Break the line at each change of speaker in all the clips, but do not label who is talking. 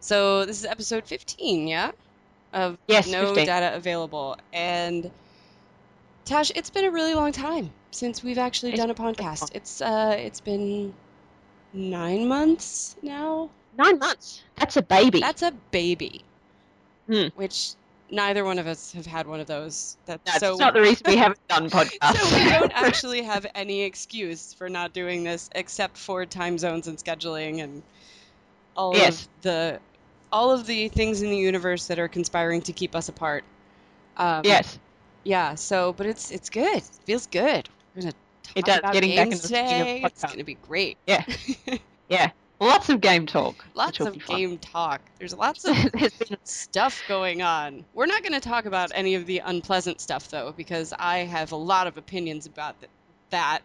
So this is episode 15, yeah? Of
Yes,
no
15.
data available. And Tash, it's been a really long time since we've actually
It's
done a podcast. It's uh it's been 9 months now.
Nine months. That's a baby.
That's a baby.
Hmm.
Which neither one of us have had one of those. That's
That's
so
not the reason we haven't done podcasts.
so we don't actually have any excuse for not doing this except for time zones and scheduling and all
Yes.
of the all of the things in the universe that are conspiring to keep us apart. Um,
yes,
Yeah. So, but it's it's good. It feels good. We're gonna talk
It does,
about
getting back in the
today. It's gonna be great.
Yeah. yeah. Lots of game talk.
Lots of game talk. There's lots of stuff going on. We're not going to talk about any of the unpleasant stuff though, because I have a lot of opinions about th- that.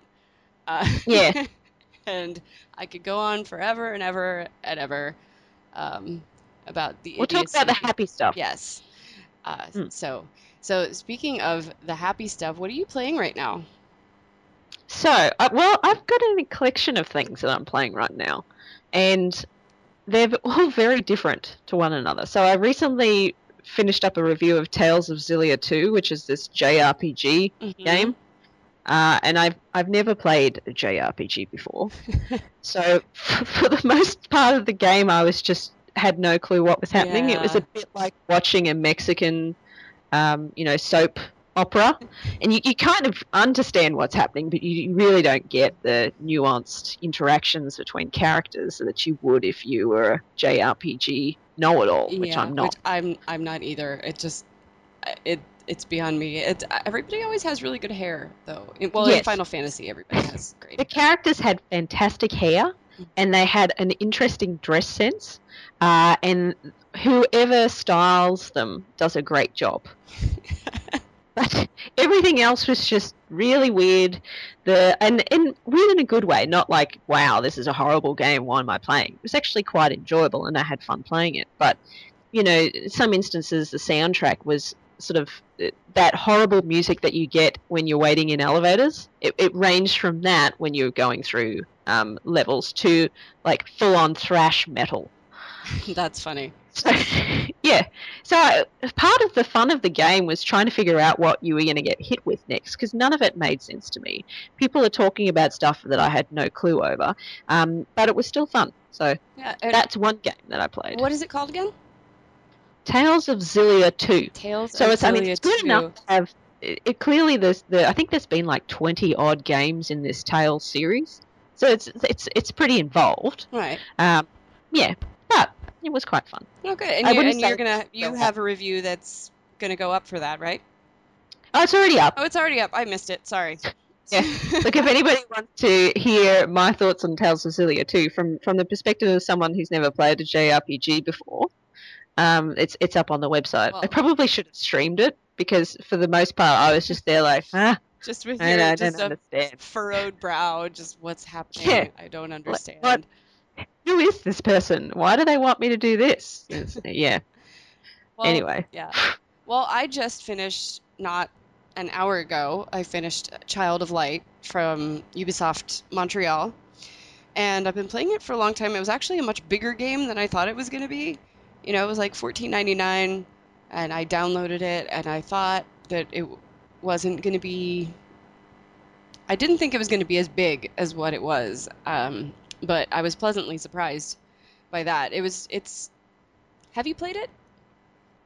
Uh,
Yeah.
and I could go on forever and ever and ever um, about the.
we'll talk about the happy stuff.
Yes. Uh,
Hmm.
So, so speaking of the happy stuff, what are you playing right now?
So, uh, well, I've got a collection of things that I'm playing right now, and they're all very different to one another. So, I recently finished up a review of Tales of Xillia 2, which is this JRPG
Mhm.
game. Uh, and I've I've never played a JRPG before, so for the most part of the game, I was just had no clue what was happening. It was a bit like watching a Mexican, um, you know, soap opera, and you, you kind of understand what's happening, but you really don't get the nuanced interactions between characters that you would if you were a JRPG know-it-all, which
yeah,
I'm not.
Which I'm I'm not either. It just it it's beyond me. It everybody always has really good hair though. Well, in Final Fantasy, everybody has great.
The characters had fantastic hair, and they had an interesting dress sense, uh, and whoever styles them does a great job. everything else was just really weird. The and and weird in a good way, not like wow, this is a horrible game. Why am I playing? It was actually quite enjoyable, and I had fun playing it. But you know, in some instances the soundtrack was sort of uh, that horrible music that you get when you're waiting in elevators. It, it ranged from that when you're going through um, levels to like full on thrash metal.
That's funny.
So, yeah. So I, part of the fun of the game was trying to figure out what you were going to get hit with next because none of it made sense to me. People are talking about stuff that I had no clue over, um, but it was still fun. So
Yeah.
that's one game that I played.
what is it called again?
Tales of Xillia 2.
Tales
So
of
it's I mean it's good
2.
enough to have. It, it clearly there's the I think there's been like 20 odd games in this Tales series, so it's it's it's pretty involved.
Right.
Um, yeah, it was quite fun.
Oh, good. And, you, and you're gonna you have a review that's gonna go up for that, right?
Oh, it's already up.
Oh, it's already up. I missed it. Sorry.
Yeah. Look, if anybody wants to hear my thoughts on Tales of Xillia too, from from the perspective of someone who's never played a JRPG before, um, it's it's up on the website. I probably should have streamed it because for the most part I was just there like, ah,
just with
I,
your
don't- I
just
don't
a
understand.
furrowed brow, just what's happening.
Yeah.
I don't understand.
what- Who is this person? Why do they want me to do this? Yeah.
Well,
anyway,
Yeah. Well, I just finished not an hour ago. I finished Child of Light from Ubisoft Montreal. And I've been playing it for a long time. It was actually a much bigger game than I thought it was going to be. You know, it was like $14.99 and I downloaded it and I thought that it wasn't going to be I didn't think it was going to be as big as what it was. Um, but I was pleasantly surprised by that. It was it's Have you played it?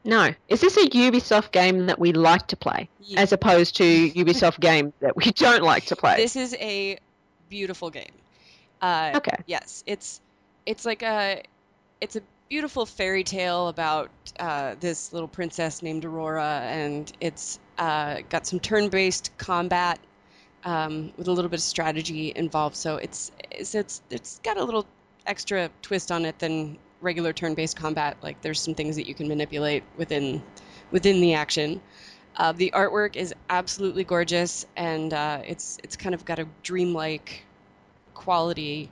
no. Is this a Ubisoft game that we like to play,
Ye-
as opposed to Ubisoft game that we don't like to play?
This is a beautiful game. Uh,
okay.
Yes, it's it's like a it's a beautiful fairy tale about uh, this little princess named Aurora, and it's uh, got some turn-based combat um, with a little bit of strategy involved. So it's it's it's it's got a little extra twist on it than regular turn-based combat. Like there's some things that you can manipulate within within the action. Uh, the artwork is absolutely gorgeous, and uh, it's it's kind of got a dreamlike quality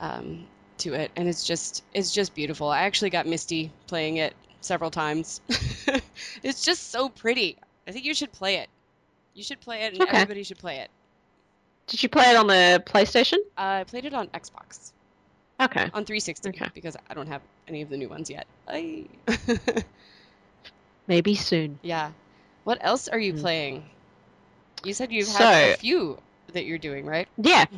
um, to it, and it's just it's just beautiful. I actually got misty playing it several times. it's just so pretty. I think you should play it. You should play it, and
Okay.
everybody should play it.
Did you play it on the PlayStation?
Uh, I played it on Xbox,
Okay.
on 360,
Okay.
because I don't have any of the new ones yet. I...
Maybe soon.
yeah. What else are you
Mm.
playing? You said you've had a few that you're doing, right?
Yeah.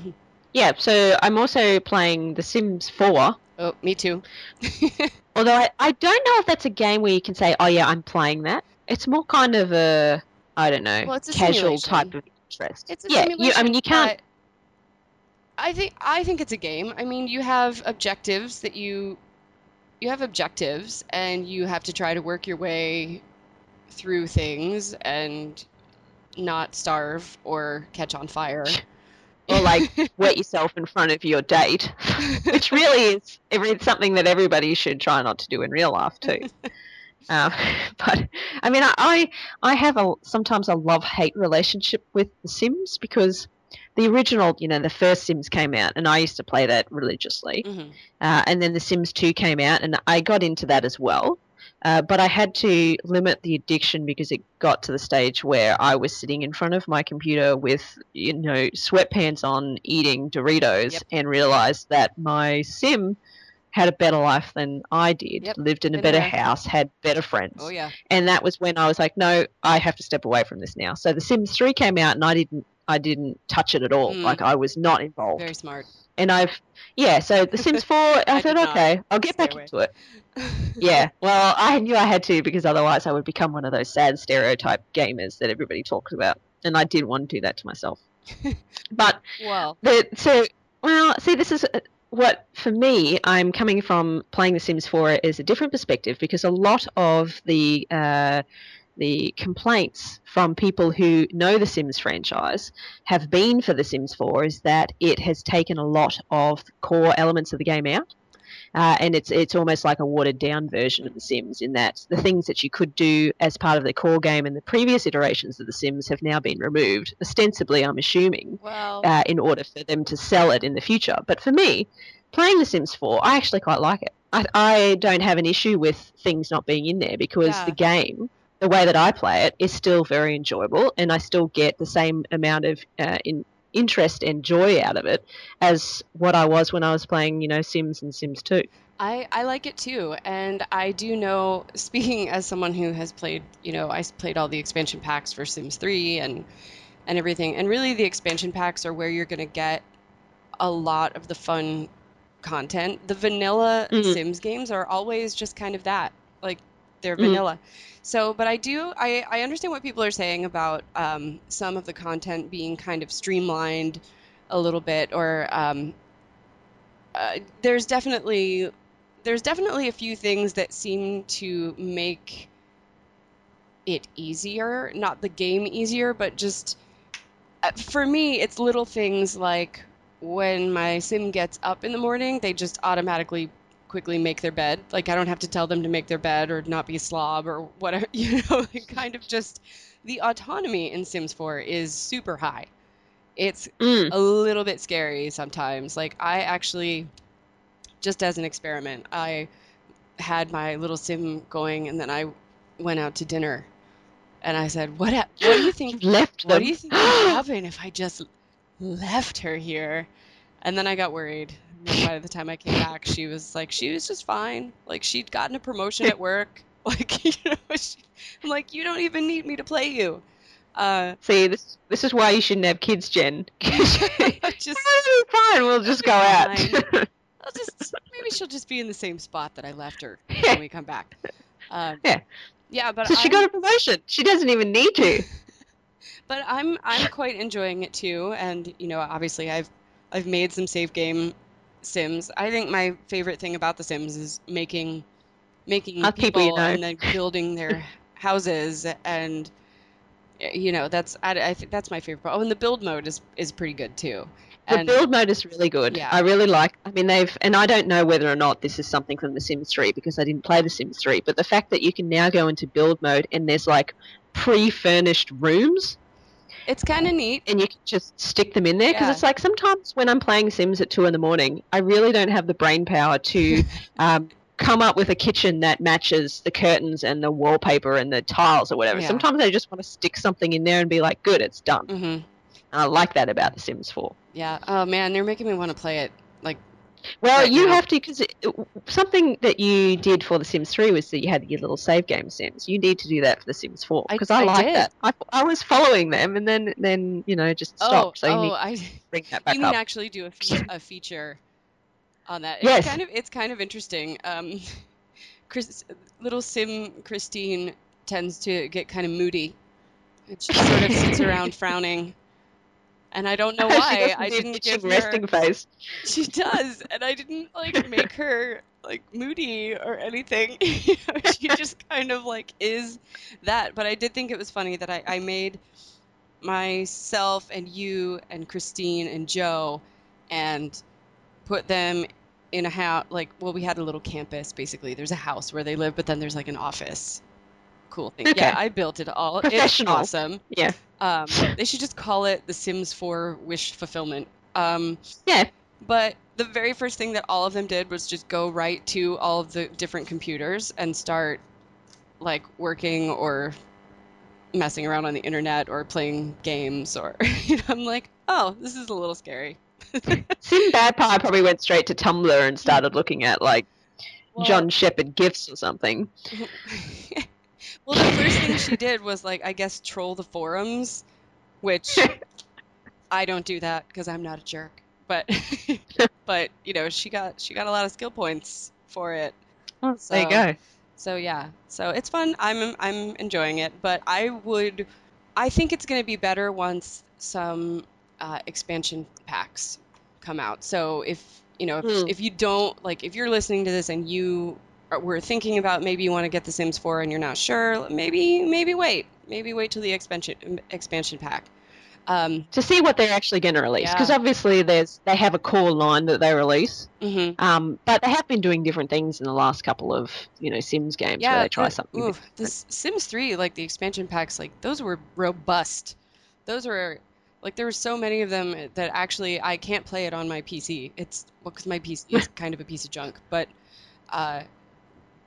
Yeah. So I'm also playing The Sims 4.
Oh, me too.
Although I, I don't know if that's a game where you can say, oh, yeah, I'm playing that. It's more kind of a, I don't know,
Well, it's a
casual
simulation.
type of interest.
It's a
yeah,
simulation.
you, I mean, you can't.
I think I think it's a game. I mean, you have objectives that you you have objectives, and you have to try to work your way through things and not starve or catch on fire.
or like wet yourself in front of your date, which really is every, something that everybody should try not to do in real life too. Um, but I mean, I I, have a sometimes a love hate relationship with The Sims because the original, you know, the first Sims came out, and I used to play that religiously.
Mhm.
Uh, and then The Sims 2 came out, and I got into that as well. Uh, but I had to limit the addiction because it got to the stage where I was sitting in front of my computer with, you know, sweatpants on, eating Doritos,
Yep.
and realized that my Sim had a better life than I did,
Yep,
lived in a better house, had better friends.
Oh yeah.
And that was when I was like, no, I have to step away from this now. So The Sims 3 came out, and I didn't. I didn't touch it at all.
Mm.
Like I was not involved
Very smart.
and I've yeah. So The Sims Four, I,
I
thought,
not
okay, I'll get
stay
back
away.
into it. Yeah. Well, I knew I had to because otherwise I would become one of those sad stereotype gamers that everybody talks about, and I didn't want to do that to myself. but
well,
the so well, see, this is uh, what for me. I'm coming from playing The Sims 4 is a different perspective because a lot of the uh, the complaints from people who know the Sims franchise have been for The Sims 4 is that it has taken a lot of core elements of the game out. Uh, and it's it's almost like a watered down version of The Sims in that the things that you could do as part of the core game in the previous iterations of The Sims have now been removed. Ostensibly, I'm assuming,
well,
uh, in order for them to sell it in the future. But for me, playing The Sims 4, I actually quite like it. I, I don't have an issue with things not being in there because
Yeah.
the game, the way that I play it, is still very enjoyable, and I still get the same amount of uh, in, interest and joy out of it as what I was when I was playing, you know, Sims and Sims 2.
I, I like it too, and I do know. Speaking as someone who has played, you know, I played all the expansion packs for Sims 3 and and everything, and really the expansion packs are where you're gonna get a lot of the fun content. The vanilla
Mhm.
Sims games are always just kind of that, like they're
Mhm.
vanilla. So, but I do, I, I understand what people are saying about um, some of the content being kind of streamlined a little bit, or um, uh, there's definitely there's definitely a few things that seem to make it easier, not the game easier, but just uh, for me, it's little things like when my sim gets up in the morning, they just automatically quickly make their bed. Like I don't have to tell them to make their bed or not be a slob or whatever, you know, kind of just the autonomy in Sims 4 is super high. It's
Mm.
a little bit scary sometimes. Like I actually, just as an experiment, I had my little sim going, and then I went out to dinner, and I said, "What? hap- What do you think?
Left
What
them.
do you think would happen if I just left her here?" And then I got worried. And by the time I came back, she was like, she was just fine. Like she'd gotten a promotion at work. Like you know, she, I'm like, you don't even need me to play you. Uh,
See, this this is why you shouldn't have kids, Jen. just fine. We'll just go out.
I'll just maybe she'll just be in the same spot that I left her when we come back. Um,
Yeah.
Yeah, but
so she
I'm,
got a promotion. She doesn't even need to.
but I'm I'm quite enjoying it too, and you know, obviously I've I've made some save game Sims. I think my favorite thing about the Sims is making making
Other people you know.
and then building their houses and you know that's I, I think that's my favorite part. Oh, and the build mode is is pretty good too.
The build mode is really good.
Yeah.
I really like. I mean, they've and I don't know whether or not this is something from The Sims 3 because I didn't play The Sims 3. But the fact that you can now go into build mode and there's like pre-furnished rooms
it's kind of neat.
and you can just stick them in there because
Yeah.
it's like sometimes when I'm playing Sims at two in the morning, I really don't have the brain power to um, come up with a kitchen that matches the curtains and the wallpaper and the tiles or whatever.
Yeah.
Sometimes I just want to stick something in there and be like, good, it's done.
hmm
And I like that about The Sims 4.
Yeah. Oh man, you're making me want to play it. Like,
Well,
Right
you
now.
have to because something that you did for The Sims 3 was that you had your little save game Sims. You need to do that for The Sims 4 because I,
I
like
did.
that. I, I was following them and then then you know just
oh,
stopped. so you
oh, I.
bring that back
You mean
up.
actually do a, fe- a feature on that?
Yes.
It's kind of it's kind of interesting. Um, Chris, little Sim Christine tends to get kind of moody. She sort of sits around frowning, and I don't know why. I didn't give her.
resting face.
She does, and I didn't like make her like moody or anything. You know, she just kind of like is that. But I did think it was funny that I, I made myself and you and Christine and Joe and put them in a house like well we had a little campus basically there's a house where they live but then there's like an office cool thing
Okay.
yeah i built it all it's
Professional.
awesome
Yeah,
um, they should just call it the sims 4 wish fulfillment um,
yeah.
but the very first thing that all of them did was just go right to all of the different computers and start like working or messing around on the internet or playing games or you know, I'm like, "Oh, this is a little scary."
Sim Bad Pie probably went straight to Tumblr and started looking at like
Well-
John Shepard gifts or something.
well, the first thing she did was like I guess troll the forums, which I don't do that because I'm not a jerk. But but you know, she got she got a lot of skill points for it.
there you
So-
go.
So yeah, so it's fun. I'm I'm enjoying it, but I would, I think it's going to be better once some uh, expansion packs come out. So if you know if,
Hmm.
if you don't like if you're listening to this and you were thinking about maybe you want to get The Sims 4 and you're not sure, maybe maybe wait, maybe wait till the expansion expansion pack. Um,
To see what they're actually going to release, because
Yeah.
obviously there's they have a core line that they release,
mhm.
um, but they have been doing different things in the last couple of you know Sims games where they try
the-
something.
ooh, the Sims 3, like the expansion packs, like those were robust. Those were like there were so many of them that actually I can't play it on my PC. It's well, because my PC is kind of a piece of junk, but uh,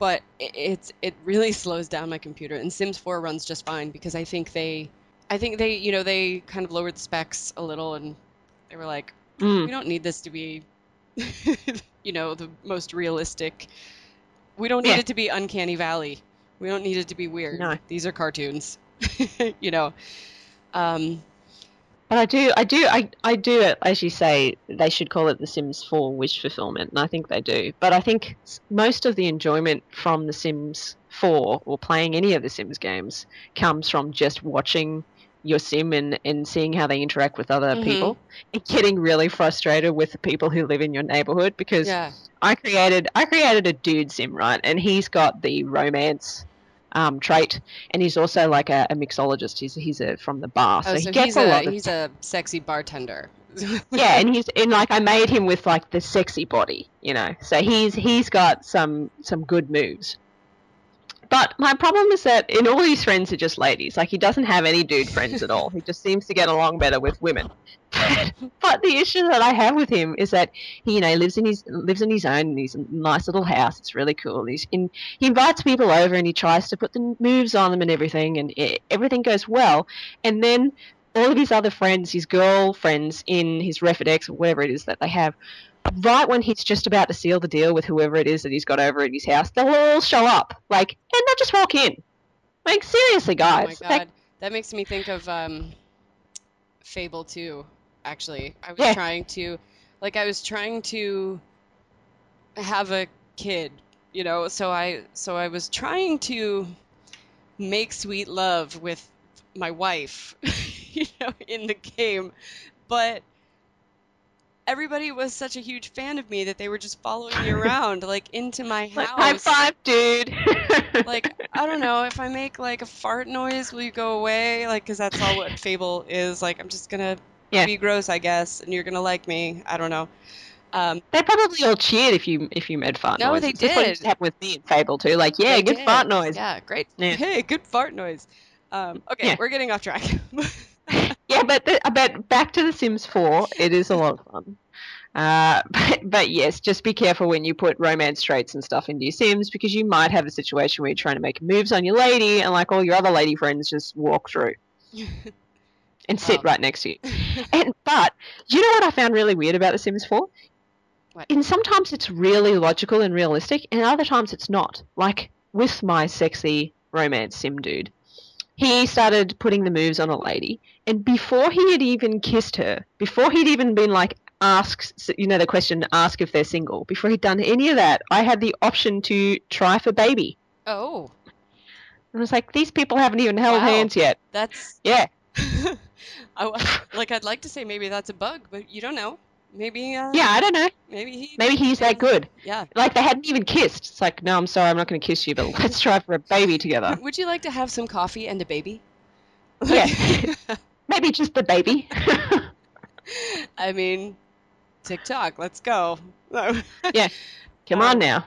but it, it's it really slows down my computer. And Sims 4 runs just fine because I think they, I think they, you know, they kind of lowered the specs a little and they were like,
Mm.
we don't need this to be, you know, the most realistic. We don't need
Yeah.
it to be Uncanny Valley. We don't need it to be weird.
No.
These are cartoons. you know. Um,
But I do, I do, I, I do, as you say, they should call it The Sims 4 wish fulfillment, and I think they do. But I think most of the enjoyment from The Sims 4 or playing any of the Sims games comes from just watching your sim and, and seeing how they interact with other
Mhm.
people and getting really frustrated with the people who live in your neighborhood because
yeah.
I created I created a dude sim right and he's got the romance um, trait and he's also like a, a mixologist. He's he's a, from the bar so,
Oh,
he gets
he's
a
a
lot of
he's a sexy bartender.
yeah and he's and like I made him with like the sexy body you know? So he's he's got some some good moves but my problem is that in all his friends are just ladies like he doesn't have any dude friends at all he just seems to get along better with women but the issue that I have with him is that he, you know, lives in his lives in his own nice little house. It's really cool. He's in, he invites people over and he tries to put the moves on them and everything, and e everything goes well. And then all of his other friends, his girlfriends in his Refidex or whatever it is that they have, right when he's just about to seal the deal with whoever it is that he's got over at his house, they'll all show up, like, and they'll just walk in. Like seriously,
Oh my
guys.
god,
Like,
that makes me think of um, Fable 2. Actually, I was
Yeah.
trying to, like, I was trying to have a kid, you know. So I, so I was trying to make sweet love with my wife, you know, in the game, but everybody was such a huge fan of me that they were just following me around, like into my
like,
house
high five, dude.
like I don't know if I make like a fart noise, will you go away? Like, cause that's all what Fable is. Like, I'm just gonna
Yeah.
be gross, I guess, and you're gonna like me. I don't know. Um,
They probably all cheered if you if you made fart
noise.
No,
they
That's what
did.
used with me in Fable too. Like, yeah,
they
good
did.
fart noise.
Yeah, great.
Yeah.
Hey, good fart noise. Um, okay,
Yeah.
we're getting off track.
Yeah, but the, but back to The Sims 4, it is a lot of fun. Uh, but, but yes, just be careful when you put romance traits and stuff into your Sims because you might have a situation where you're trying to make moves on your lady and like all your other lady friends just walk through and sit
Um.
right next to you. And but you know what I found really weird about The Sims 4?
What?
In sometimes it's really logical and realistic, and other times it's not. Like with my sexy romance sim dude, he started putting the moves on a lady, and before he had even kissed her, before he'd even been like asked, you know, the question, ask if they're single, before he'd done any of that, I had the option to try for baby.
oh,
And I was like, these people haven't even held
Wow.
hands yet.
that's
Yeah.
I, like I'd like to say maybe that's a bug, but you don't know. Maybe uh,
Yeah, I don't know.
maybe he
Maybe he's that good.
yeah.
Like they hadn't even kissed. It's like, no, I'm sorry, I'm not going to kiss you, but let's try for a baby together.
Would you like to have some coffee and a baby?
Yeah. Maybe just the baby.
I mean, tick tock, let's go. Yeah.
Come on now.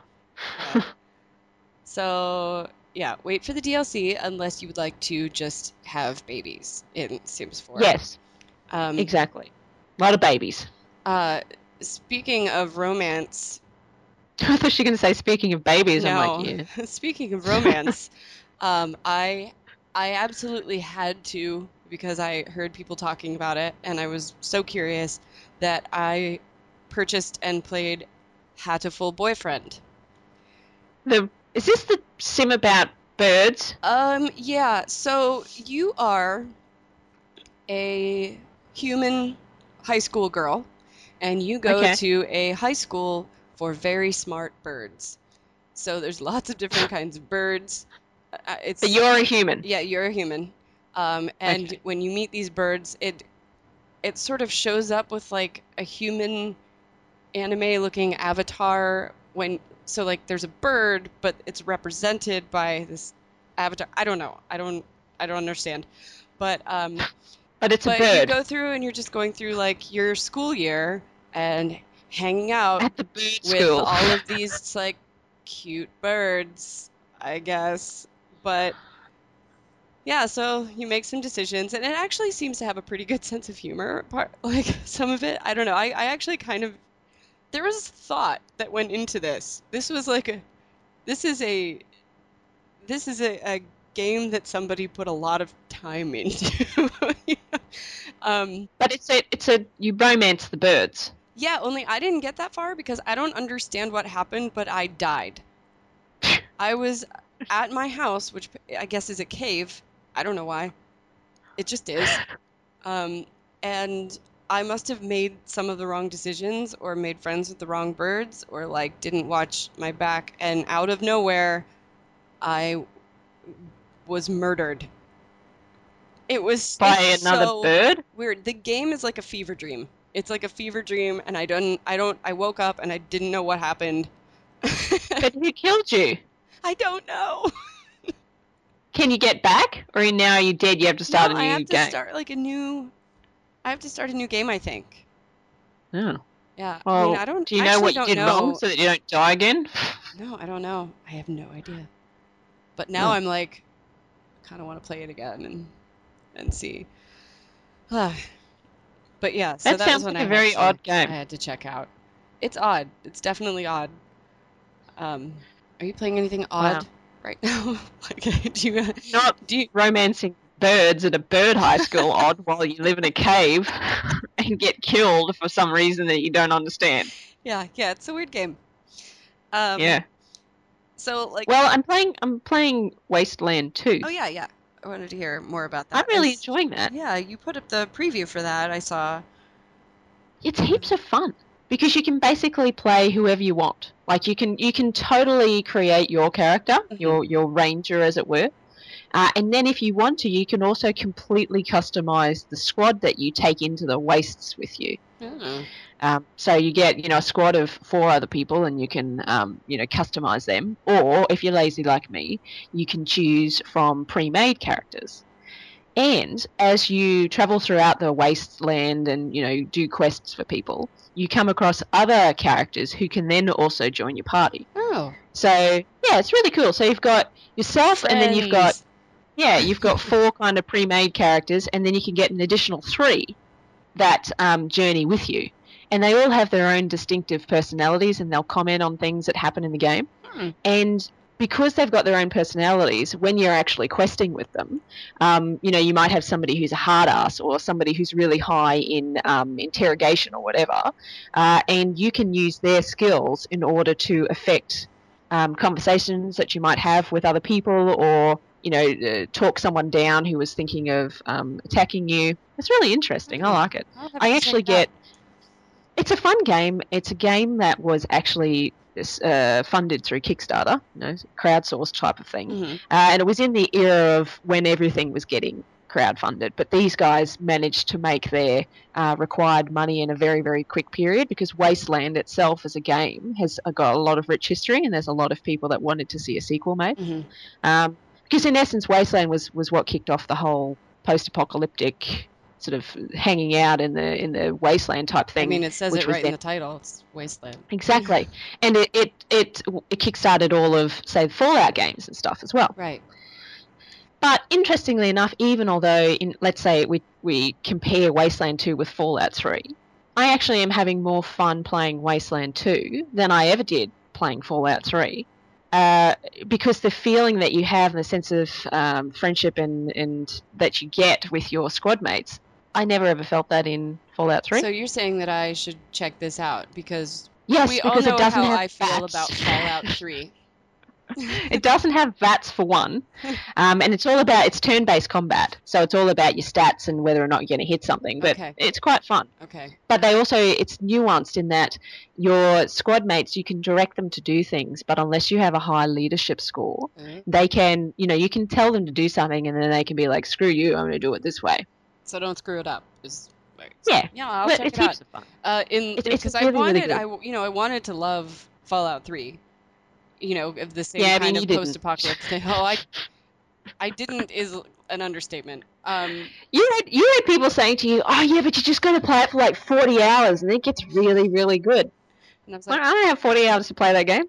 so, yeah, wait for the DLC unless you would like to just have babies in Sims 4.
Yes,
Um,
exactly. A lot of babies.
Uh, speaking of romance,
I thought she were going to say, speaking of babies, I'm
no,
like, yeah.
speaking of romance, um, I I absolutely had to because I heard people talking about it and I was so curious that I purchased and played Hatoful Boyfriend.
The, is this the sim about birds?
Um, yeah, so you are a human high school girl, and you go
Okay.
to a high school for very smart birds. So there's lots of different kinds of birds. Uh, it's
But you're a human.
yeah, you're a human. Um, and
Okay.
when you meet these birds, it it sort of shows up with like a human anime looking avatar when so like there's a bird but it's represented by this avatar. I don't know. I don't I don't understand. But um
But it's a
but you go through and you're just going through like your school year and hanging out
At the bird
with
school.
all of these like cute birds, I guess. But yeah, so you make some decisions, and it actually seems to have a pretty good sense of humor. Part like some of it, I don't know. I, I actually kind of there was thought that went into this. This was like a this is a this is a, a game that somebody put a lot of time into. you know? Um,
But it's a, it's a, you romance the birds.
Yeah, only I didn't get that far because I don't understand what happened, but I died. I was at my house, which I guess is a cave. I don't know why. It just is. Um, and I must have made some of the wrong decisions or made friends with the wrong birds or like didn't watch my back and out of nowhere I was murdered. It was
By another
so
bird?
weird. The game is like a fever dream. It's like a fever dream, and I don't, I don't, I woke up and I didn't know what happened.
But who killed you?
I don't know.
Can you get back? Or now you're dead, you have to start
No,
a
I
new
have to
game?
start like a new. I have to start a new game, I think.
Oh.
Yeah. I mean, I don't.
do you know what you did
know.
wrong so that you don't die again?
No, I don't know. I have no idea. But now
Oh.
I'm like, kind of want to play it again and and see. but yeah, so
That
that,
sounds like
I
a very odd game.
I had to check out. It's odd. It's definitely odd. Um, are you playing anything odd
Wow.
right now? like, do you
Not
do you,
romancing birds at a bird high school odd while you live in a cave and get killed for some reason that you don't understand.
yeah, yeah, it's a weird game. Um,
yeah.
So like,
Well, I'm playing I'm playing Wasteland 2.
oh yeah, yeah. I wanted to hear more about that.
I'm really
It's-
enjoying that.
Yeah, you put up the preview for that. I saw.
It's heaps of fun because you can basically play whoever you want. Like you can you can totally create your character,
Mhm.
your your ranger as it were. Uh, and then if you want to, you can also completely customize the squad that you take into the wastes with you.
Oh.
Um, so you get, you know, a squad of four other people, and you can, um, you know, customize them. Or if you're lazy like me, you can choose from pre-made characters. And as you travel throughout the wasteland and you know do quests for people, you come across other characters who can then also join your party.
Oh.
So yeah, it's really cool. So you've got yourself, and then you've got yeah, you've got four kind of pre-made characters, and then you can get an additional three that um, journey with you. And they all have their own distinctive personalities, and they'll comment on things that happen in the game.
Hmm.
And because they've got their own personalities, when you're actually questing with them, um, you know, you might have somebody who's a hard ass or somebody who's really high in um, interrogation or whatever, uh, and you can use their skills in order to affect um, conversations that you might have with other people or you know uh, talk someone down who was thinking of um, attacking you. It's really interesting. I like it. I actually get it's a fun game it's a game that was actually uh, funded through kickstarter you know crowdsourced type of thing
Mhm.
uh, and it was in the era of when everything was getting crowdfunded. But these guys managed to make their uh, required money in a very, very quick period because Wasteland itself as a game has uh, got a lot of rich history, and there's a lot of people that wanted to see a sequel made.
Mhm.
Um, because in essence, Wasteland was was what kicked off the whole post-apocalyptic sort of hanging out in the in the wasteland type thing.
I mean, it says it right in the title. It's Wasteland.
Exactly, and it, it it it kickstarted all of say Fallout games and stuff as well.
Right.
But interestingly enough, even although in let's say we we compare Wasteland 2 with Fallout 3, I actually am having more fun playing Wasteland 2 than I ever did playing Fallout 3. Uh, because the feeling that you have and the sense of um, friendship and, and that you get with your squad mates, I never ever felt that in Fallout 3.
So you're saying that I should check this out because
yes,
we all
because
know
it doesn't
how
have
I feel
VATS.
about Fallout 3.
it doesn't have VATS for one, um, and it's all about it's turn-based combat. So it's all about your stats and whether or not you're going to hit something. But
Okay.
it's quite fun.
Okay.
But they also it's nuanced in that your squad mates you can direct them to do things, but unless you have a high leadership score,
Uh,
they can you know you can tell them to do something, and then they can be like, "Screw you, I'm going to do it this way."
So don't screw it up. Is right.
Yeah.
Yeah, I'll
but
check it out. Uh, in because
really,
I
really
wanted,
good.
I you know, I wanted to love Fallout 3. You know, of the same
Yeah, I mean,
kind of post-apocalypse. Oh, I, I didn't is an understatement. Um,
You had you had people saying to you, "Oh yeah, but you're just going to play it for like 40 hours, and it gets really, really good."
and I was
Well,
like,
I don't have 40 hours to play that game.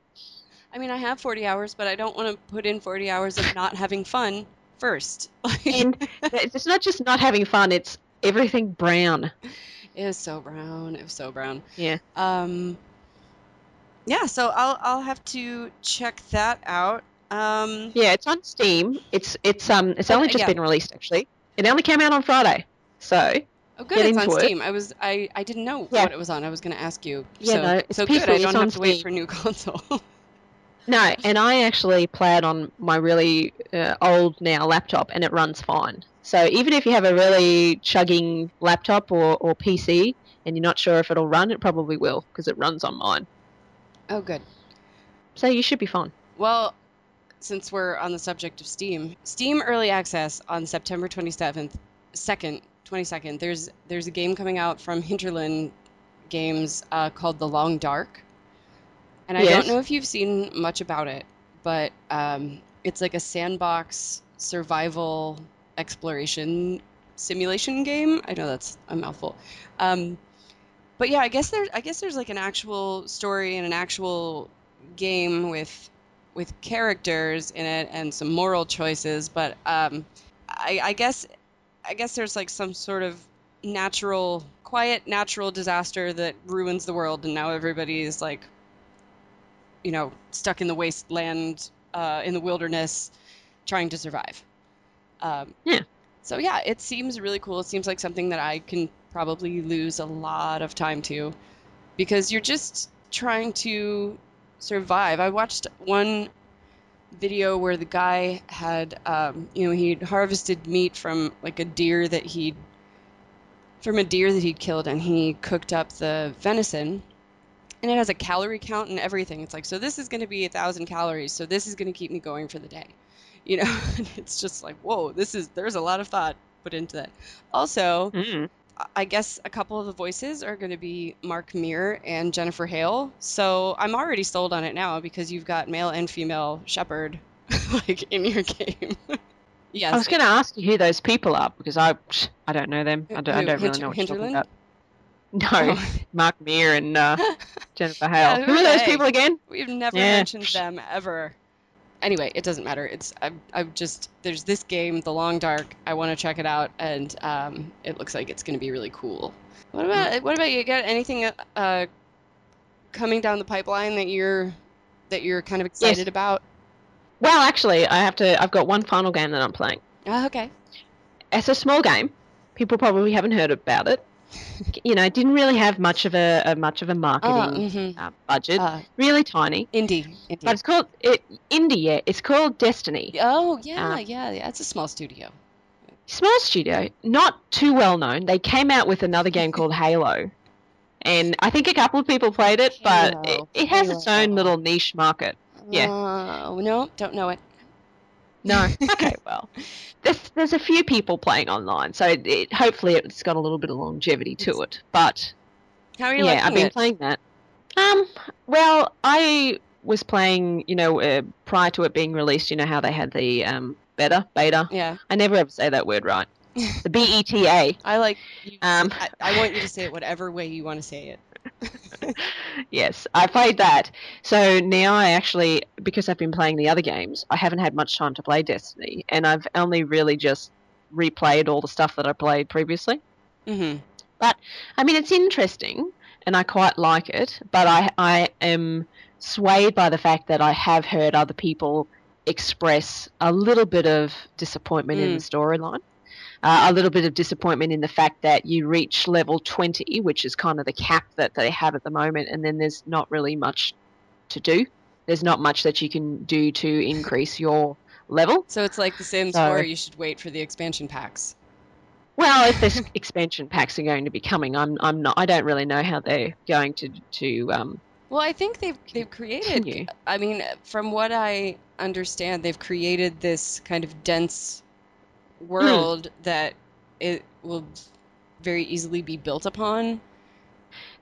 I mean, I have 40 hours, but I don't want to put in 40 hours of not having fun first.
and it's not just not having fun; it's everything brown.
It was so brown. It was so brown.
Yeah.
Um. Yeah, so I'll I'll have to check that out. Um.
Yeah, it's on Steam. It's it's um it's only just
yeah.
been released actually. It only came out on Friday, so
Oh, good. It's on
it.
Steam. I was I I didn't know
Yeah.
what it was on. I was going to ask you.
Yeah,
so,
no, it's
so good. I don't
on
have to wait for new console.
No. And I actually play it on my really uh, old now laptop, and it runs fine. So even if you have a really chugging laptop or, or PC, and you're not sure if it'll run, it probably will because it runs on mine.
oh, good.
So you should be fine.
Well, since we're on the subject of Steam, Steam Early Access on September 27th, second, 22nd. There's there's a game coming out from Hinterland Games uh, called The Long Dark, and I
Yes.
don't know if you've seen much about it, but um, it's like a sandbox survival exploration simulation game. I know that's a mouthful. Um, but yeah, I guess there's I guess there's like an actual story and an actual game with with characters in it and some moral choices, but um, I, I guess I guess there's like some sort of natural, quiet natural disaster that ruins the world, and now everybody is like, you know, stuck in the wasteland, uh, in the wilderness, trying to survive. Um,
Yeah.
So yeah, it seems really cool. It seems like something that I can probably lose a lot of time to, because you're just trying to survive. I watched one video where the guy had, um, you know, he'd harvested meat from like a deer that he'd, from a deer that he'd killed, and he cooked up the venison. And it has a calorie count and everything. It's like, so this is going to be a thousand calories, so this is going to keep me going for the day. You know, and it's just like, whoa, this is, there's a lot of thought put into that. Also,
Mm.
I guess a couple of the voices are going to be Mark Meer and Jennifer Hale. So I'm already sold on it now because you've got male and female shepherd like in your game. yes.
I was going to ask you who those people are because I I don't know them. I don't, I don't really
Hinter-
know what you're talking about. No,
Oh,
Mark Meer and uh, Jennifer
Yeah,
Hale.
who
who
are
are those
they?
people again?
we've never
Yeah.
mentioned them ever. anyway, it doesn't matter. It's I'm, I'm just there's this game, The Long Dark. I want to check it out, and um, it looks like it's going to be really cool. What about what about you? Got anything uh, coming down the pipeline that you're that you're kind of excited
Yes.
about?
Well, actually, I have to. I've got one final game that I'm playing.
Oh, okay.
It's a small game. People probably haven't heard about it. you know, it didn't really have much of a, a much of a
Oh,
marketing
mhm.
uh, budget.
Uh,
really tiny.
indie. indie.
But it's called it indie. Yeah, it's called Destiny.
oh, yeah,
uh,
yeah, yeah. It's a small studio.
Small studio, not too well known. They came out with another game called Halo, and I think a couple of people played it, but it,
Halo,
it has its own little niche market. Yeah.
Uh, no, don't know it.
No. okay, well, there's there's a few people playing online, so it, it, hopefully it's got a little bit of longevity to it. But
How are you
yeah, I've been
it?
playing that. Um, well, I was playing, you know, uh, prior to it being released. You know how they had the um beta, beta.
Yeah,
I never ever say that word right. The B E T A.
I like. You,
Um.
I, I want you to say it whatever way you want to say it.
Yes, I played that. So now I actually, because I've been playing the other games, I haven't had much time to play Destiny, and I've only really just replayed all the stuff that I played previously.
Mm-hmm.
But I mean, it's interesting, and I quite like it, but I I am swayed by the fact that I have heard other people express a little bit of disappointment in the storyline. Uh, a little bit of disappointment in the fact that you reach level 20, which is kind of the cap that they have at the moment, and then there's not really much to do. There's not much that you can do to increase your level.
So it's like The Sims
So-
4. You should wait for the expansion packs.
Well, if there's expansion packs are going to be coming, I'm I'm not. I don't really know how they're going to to um,
Well, I think they've they've created.
continue.
I mean, from what I understand, they've created this kind of dense Mm. world that it will very easily be built upon.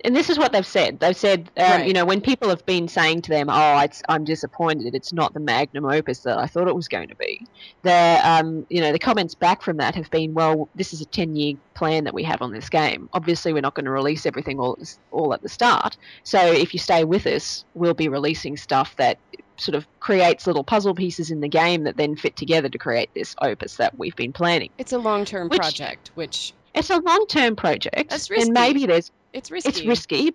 And this is what they've said. They've said, um,
Right.
you know, when people have been saying to them, "Oh, it's, I'm disappointed. It's not the magnum opus that I thought it was going to be," the, um, you know, the comments back from that have been, "Well, this is a 10-year plan that we have on this game. Obviously, we're not going to release everything all all at the start. So if you stay with us, we'll be releasing stuff that sort of creates little puzzle pieces in the game that then fit together to create this opus that we've been planning.
It's a long-term
Which-
project, which
It's a long-term project, and maybe there's
it's risky.
it's risky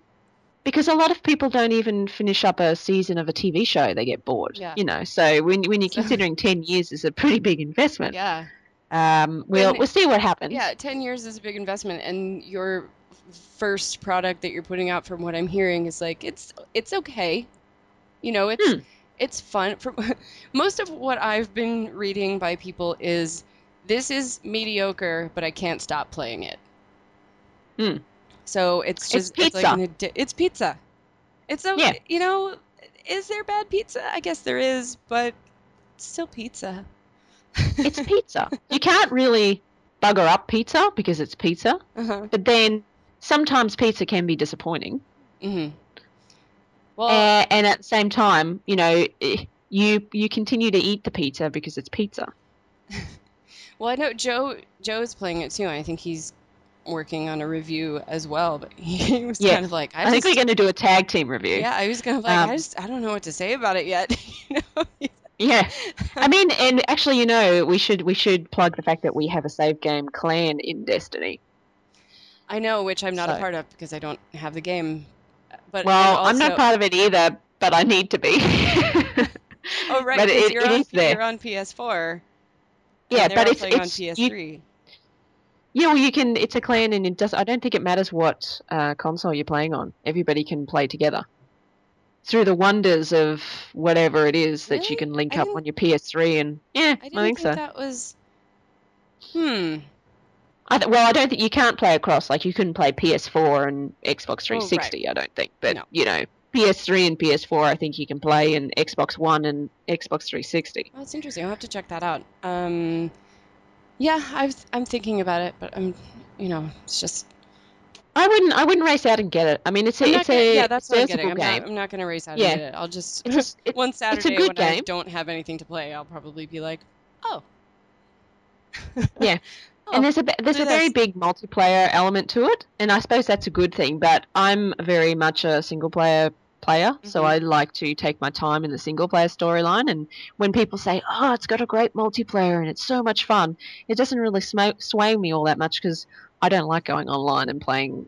because a lot of people don't even finish up a season of a TV show; they get bored.
Yeah.
You know, so when when you're
So-
considering ten years is a pretty big investment.
Yeah,
Um, we'll
And-
we'll see what happens.
yeah. Ten years is a big investment, and your first product that you're putting out, from what I'm hearing, is like it's it's okay. You know, it's
Hmm.
it's fun. For most of what I've been reading by people is this is mediocre, but I can't stop playing it.
Hmm.
So it's
It's
just like
pizza.
an addi- it's pizza. It's a
Yeah.
you know, is there bad pizza? I guess there is, but it's still pizza.
It's pizza. you can't really bugger up pizza because it's pizza,
uh-huh.
but then sometimes pizza can be disappointing.
hmm Well,
Uh, and at the same time, you know, eh, you you continue to eat the pizza because it's pizza.
well, I know Joe Joe is playing it too. and I think he's working on a review as well. But he was
Yeah.
kind of like, I,
I, think we're going to do a tag team review.
yeah, I was kind of like,
Um,
I just, I don't know what to say about it yet. you know?
Yeah, I mean, and actually, you know, we should we should plug the fact that we have a save game clan in Destiny.
I know, which I'm not a part of because I don't have the game. But
well,
and
I'm not part of it either, but I need to be.
Oh right,
but it-
you're,
it
on,
is there.
you're on PS4.
yeah,
they're
but it's it's
on
you,
PS3.
Yeah, well, you can. It's a clan, and it does. I don't think it matters what uh, console you're playing on. Everybody can play together through the wonders of whatever it is that
Really?
you can link
I
up on your PS3. And yeah,
I
I,
didn't
think,
think
so.
that was. Hmm.
I th- well, I don't think you can't play across. Like you couldn't play PS4 and Xbox
Oh, right.
360. I don't think, but
No.
you know, PS3 and PS4, I think you can play, and Xbox One and Xbox 360.
Oh, it's interesting. I'll have to check that out. Um, yeah, I've, I'm thinking about it, but I'm, you know, it's just.
I wouldn't. I wouldn't race out and get it. I mean, it's a, it's
gonna-
a
yeah, that's what I'm getting. I'm
game.
not, I'm not going to race out
Yeah.
and get it. I'll just
It's just, it,
one Saturday
good
when I don't have anything to play, I'll probably be like, oh.
Yeah.
Oh,
and there's a there's a very big multiplayer element to it, and I suppose that's a good thing. But I'm very much a single player player, so
Mhm.
I like to take my time in the single player storyline. And when people say, "Oh, it's got a great multiplayer and it's so much fun," it doesn't really sm- sway me all that much because I don't like going online and playing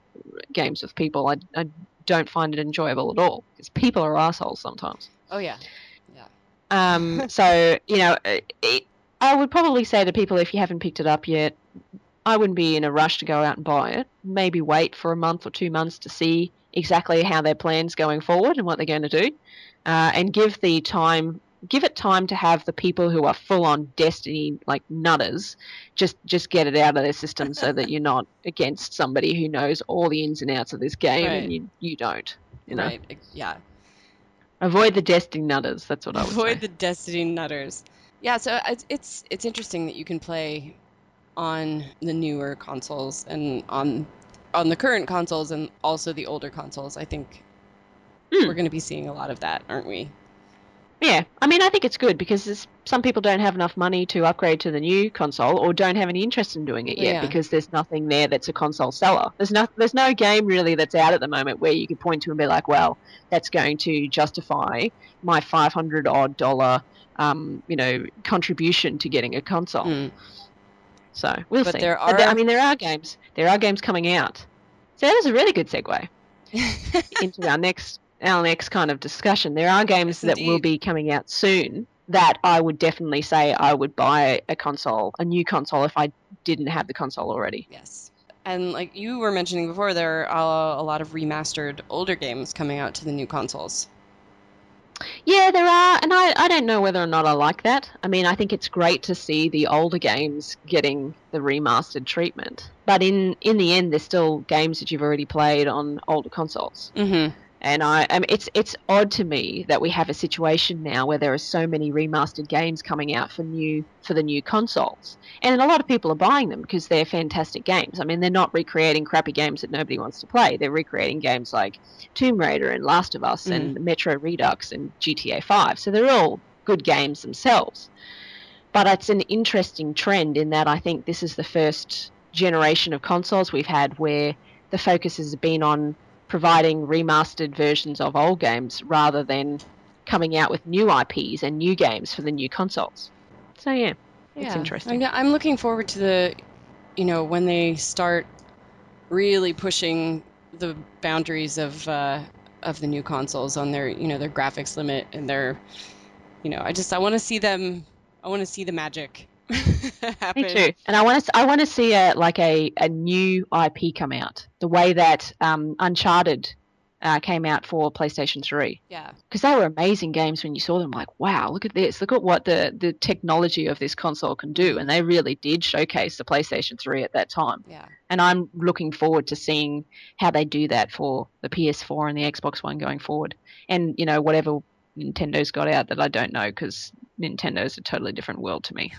games with people. I, I don't find it enjoyable at all because people are assholes sometimes.
Oh yeah.
Um, so you know, it, I would probably say to people if you haven't picked it up yet, I wouldn't be in a rush to go out and buy it. Maybe wait for a month or two months to see exactly how their plans going forward and what they're going to do, uh, and give the time. Give it time to have the people who are full on Destiny like nutters just just get it out of their system so that you're not against somebody who knows all the ins and outs of this game
Right.
and you you don't. You know,
Right. Yeah.
avoid the Destiny nutters. That's what I would
Avoid
say.
the Destiny nutters. Yeah, so it's, it's it's interesting that you can play on the newer consoles and on on the current consoles and also the older consoles. I think
Hmm.
we're going to be seeing a lot of that, aren't we?
Yeah, I mean, I think it's good because some people don't have enough money to upgrade to the new console or don't have any interest in doing it yet
Yeah.
because there's nothing there that's a console seller. There's no, there's no game really that's out at the moment where you could point to and be like, well, that's going to justify my 500 odd dollar, um, you know, contribution to getting a console.
Mm.
So we'll
But
see.
there
But there- I mean, there are games. There are games coming out. So that is a really good segue into our next our next kind of discussion. There are games that will be coming out soon that I would definitely say I would buy a console, a new console, if I didn't have the console already.
yes. And like you were mentioning before, there are a lot of remastered older games coming out to the new consoles.
Yeah, there are, and I, I don't know whether or not I like that. I mean, I think it's great to see the older games getting the remastered treatment, but in in the end, they're still games that you've already played on older consoles.
Mm-hmm.
And I, I mean, it's it's odd to me that we have a situation now where there are so many remastered games coming out for new for the new consoles, and a lot of people are buying them because they're fantastic games. I mean, they're not recreating crappy games that nobody wants to play. They're recreating games like Tomb Raider and Last of Us and mm. Metro Redux and GTA 5. So they're all good games themselves. But it's an interesting trend in that I think this is the first generation of consoles we've had where the focus has been on providing remastered versions of old games rather than coming out with new IPs and new games for the new consoles. So yeah, it's interesting.
I'm, I'm looking forward to the, you know, when they start really pushing the boundaries of uh, of the new consoles on their, you know, their graphics limit and their, you know, I just I want to see them. I want to see the magic happen.
Me too. And I want to I want to see a like a, a new IP come out the way that um, Uncharted uh, came out for PlayStation 3
Yeah.
because they were amazing games when you saw them. Like, wow, look at this! Look at what the the technology of this console can do, and they really did showcase the PlayStation 3 at that time.
Yeah.
And I'm looking forward to seeing how they do that for the PS4 and the Xbox One going forward, and you know whatever Nintendo's got out that I don't know because Nintendo's a totally different world to me.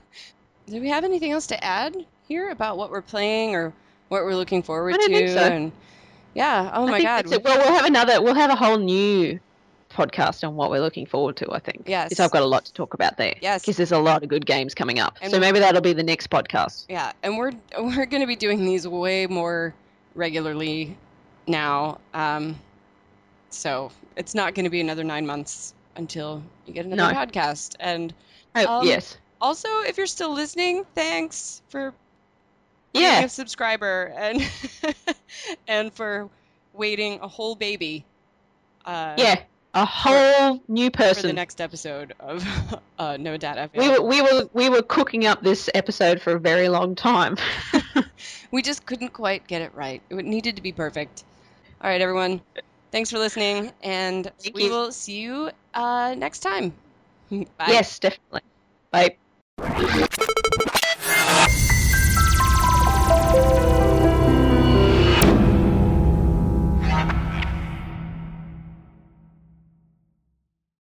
Do we have anything else to add here about what we're playing or what we're looking forward to?
so.
And yeah. Oh
I
my God.
it. Well, we'll have another. We'll have a whole new podcast on what we're looking forward to. I think.
Yes.
Because I've got a lot to talk about there.
Yes.
Because there's a lot of good games coming up.
And
so maybe that'll be the next podcast.
Yeah, and we're we're going to be doing these way more regularly now. Um, so it's not going to be another nine months until you get another
No.
podcast. And
Oh,
Um,
yes.
also, if you're still listening, thanks for being
Yeah.
a subscriber and and for waiting a whole baby. Uh,
Yeah. A whole new person
For the next episode of uh, No Data
we were we were we were cooking up this episode for a very long time.
We just couldn't quite get it right. It needed to be perfect. All right, everyone. Thanks for listening, and
Thank
we
you.
will see you uh, next time. Bye.
Yes, definitely. Bye.